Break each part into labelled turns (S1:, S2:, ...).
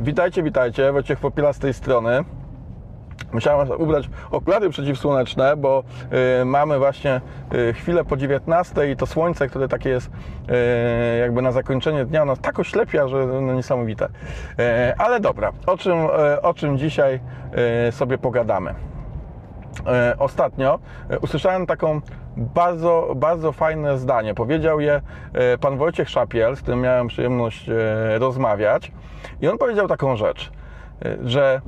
S1: Witajcie, witajcie, Wojciech Popiela z tej strony. Musiałem ubrać okulary przeciwsłoneczne, bo y, mamy właśnie y, chwilę po 19 i to słońce, które takie jest y, jakby na zakończenie dnia, ono tak oślepia, że no, niesamowite. Y, ale dobra, o czym, y, o czym dzisiaj y, sobie pogadamy. Ostatnio usłyszałem taką bardzo, bardzo fajne zdanie. Powiedział je e, pan Wojciech Szapiel, z którym miałem przyjemność e, rozmawiać. I on powiedział taką rzecz, e, że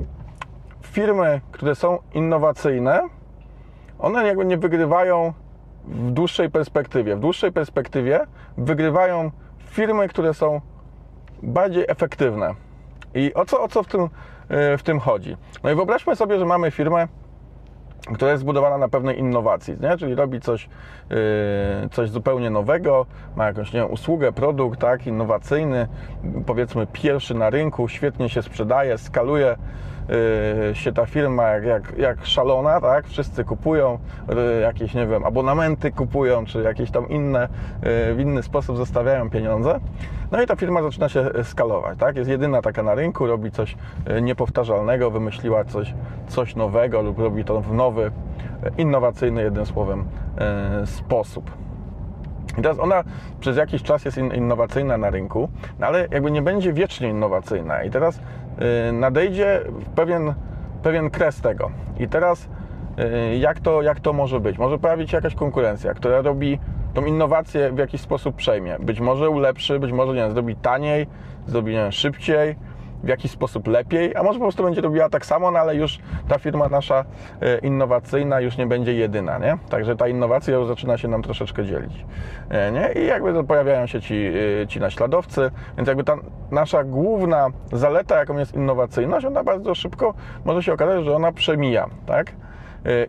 S1: firmy, które są innowacyjne, one jakby nie wygrywają w dłuższej perspektywie. W dłuższej perspektywie wygrywają firmy, które są bardziej efektywne. I o co, o co w, tym, w tym chodzi? No i wyobraźmy sobie, że mamy firmę, która jest zbudowana na pewnej innowacji, nie? czyli robi coś, yy, coś zupełnie nowego, ma jakąś nie wiem, usługę, produkt tak, innowacyjny, powiedzmy pierwszy na rynku, świetnie się sprzedaje, skaluje się ta firma jak, jak, jak szalona, tak? wszyscy kupują, yy, jakieś nie wiem, abonamenty kupują, czy jakieś tam inne, yy, w inny sposób zostawiają pieniądze. No i ta firma zaczyna się skalować, tak? Jest jedyna taka na rynku, robi coś niepowtarzalnego, wymyśliła coś, coś nowego lub robi to w nowy, innowacyjny, jednym słowem, sposób. I teraz ona przez jakiś czas jest in- innowacyjna na rynku, no ale jakby nie będzie wiecznie innowacyjna. I teraz yy, nadejdzie pewien, pewien kres tego. I teraz yy, jak to, jak to może być? Może pojawić się jakaś konkurencja, która robi tą innowację w jakiś sposób przejmie. Być może ulepszy, być może nie wiem, zrobi taniej, zrobi nie wiem, szybciej, w jakiś sposób lepiej, a może po prostu będzie robiła tak samo, no ale już ta firma nasza e, innowacyjna już nie będzie jedyna, nie? Także ta innowacja już zaczyna się nam troszeczkę dzielić, e, nie? I jakby pojawiają się ci, e, ci naśladowcy, więc jakby ta nasza główna zaleta, jaką jest innowacyjność, ona bardzo szybko może się okazać, że ona przemija, tak?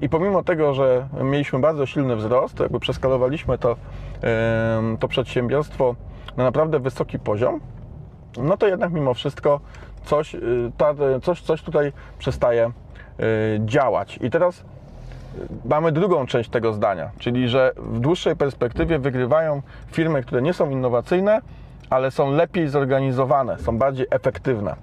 S1: I pomimo tego, że mieliśmy bardzo silny wzrost, jakby przeskalowaliśmy to, to przedsiębiorstwo na naprawdę wysoki poziom, no to jednak mimo wszystko coś, y, ta, coś, coś tutaj przestaje y, działać. I teraz y, mamy drugą część tego zdania, czyli że w dłuższej perspektywie wygrywają firmy, które nie są innowacyjne, ale są lepiej zorganizowane, są bardziej efektywne.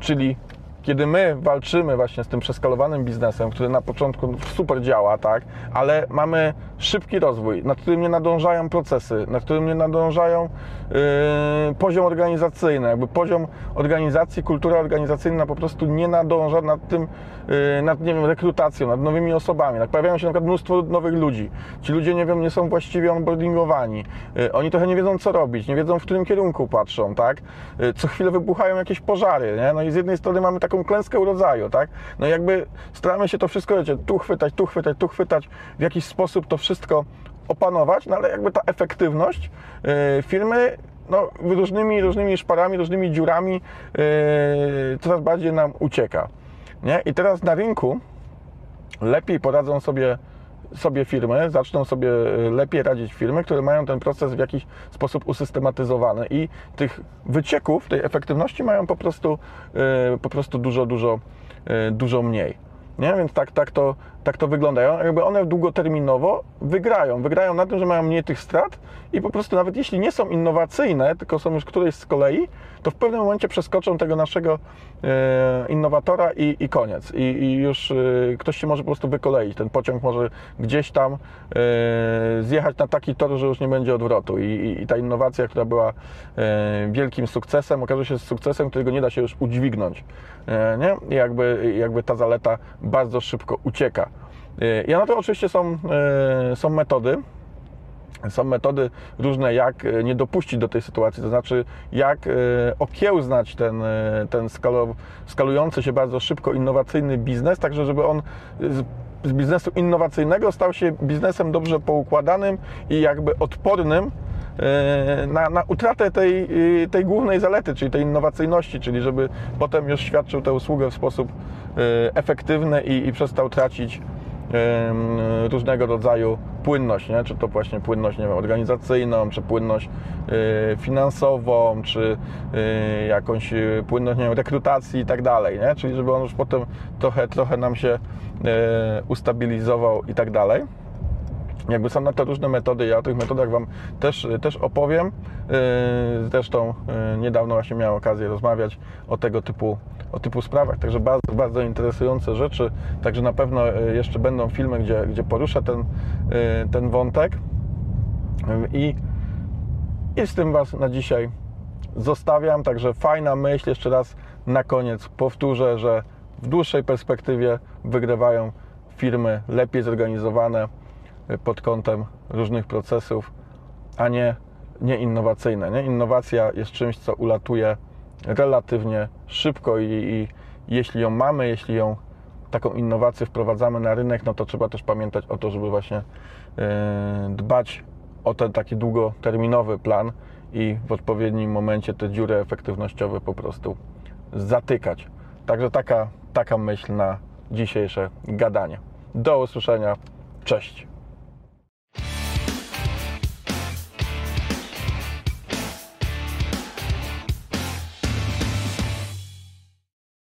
S1: Czyli kiedy my walczymy właśnie z tym przeskalowanym biznesem, który na początku super działa, tak, ale mamy szybki rozwój, nad którym nie nadążają procesy, nad którym nie nadążają yy, poziom organizacyjny, jakby poziom organizacji, kultura organizacyjna po prostu nie nadąża nad tym, yy, nad nie wiem, rekrutacją, nad nowymi osobami. Tak, pojawiają się na przykład mnóstwo nowych ludzi. Ci ludzie nie wiem, nie są właściwie onboardingowani. Yy, oni trochę nie wiedzą, co robić, nie wiedzą, w którym kierunku patrzą, tak? Yy, co chwilę wybuchają jakieś pożary, nie? No i z jednej strony mamy taką klęskę rodzaju, tak? No jakby staramy się to wszystko, wiecie, tu chwytać, tu chwytać, tu chwytać, w jakiś sposób to wszystko opanować, no ale jakby ta efektywność yy, firmy no, różnymi, różnymi szparami, różnymi dziurami yy, coraz bardziej nam ucieka. Nie? I teraz na rynku lepiej poradzą sobie, sobie firmy, zaczną sobie lepiej radzić firmy, które mają ten proces w jakiś sposób usystematyzowany i tych wycieków, tej efektywności mają po prostu, yy, po prostu dużo, dużo, yy, dużo mniej. Nie? Więc tak, tak, to, tak to wygląda. Jakby one długoterminowo wygrają. Wygrają na tym, że mają mniej tych strat i po prostu nawet jeśli nie są innowacyjne, tylko są już któreś z kolei, to w pewnym momencie przeskoczą tego naszego e, innowatora i, i koniec. I, I, już e, ktoś się może po prostu wykoleić. Ten pociąg może gdzieś tam e, zjechać na taki tor, że już nie będzie odwrotu. I, i, ta innowacja, która była wielkim sukcesem, okaże się sukcesem, którego nie da się już udźwignąć. Nie? I jakby, jakby ta zaleta bardzo szybko ucieka. E, I na to oczywiście są, e, są metody, są metody różne, jak e, nie dopuścić do tej sytuacji, to znaczy jak okiełznać ten, ten skalujący się bardzo szybko innowacyjny biznes, także żeby on z, z biznesu innowacyjnego stał się biznesem dobrze poukładanym i jakby odpornym na, na utratę tej, tej głównej zalety, czyli tej innowacyjności, czyli żeby potem już świadczył tę usługę w sposób efektywny i, i przestał tracić różnego rodzaju płynność, nie? czy to właśnie płynność nie wiem, organizacyjną, czy płynność finansową, czy jakąś płynność nie wiem, rekrutacji i tak dalej, nie? czyli żeby on już potem trochę, trochę nam się ustabilizował i tak dalej. Jakby są na to różne metody, ja o tych metodach Wam też, też opowiem. Yy, Zresztą yy, niedawno właśnie miałem okazję rozmawiać o tego typu, o typu sprawach, także bardzo, bardzo interesujące rzeczy. Także na pewno yy, jeszcze będą filmy, gdzie, gdzie poruszę ten, ten wątek. I, I z tym Was na dzisiaj zostawiam. Także fajna myśl, jeszcze raz na koniec powtórzę, że w dłuższej perspektywie wygrywają firmy lepiej zorganizowane pod kątem różnych procesów, a nie, nie innowacyjne. Nie? Innowacja jest czymś, co ulatuje relatywnie szybko i, i jeśli ją mamy, jeśli ją taką innowację wprowadzamy na rynek, no to trzeba też pamiętać o to, żeby właśnie yy, dbać o ten taki długoterminowy plan i w odpowiednim momencie te dziury efektywnościowe po prostu zatykać. Także taka, taka myśl na dzisiejsze gadanie. Do usłyszenia. Cześć.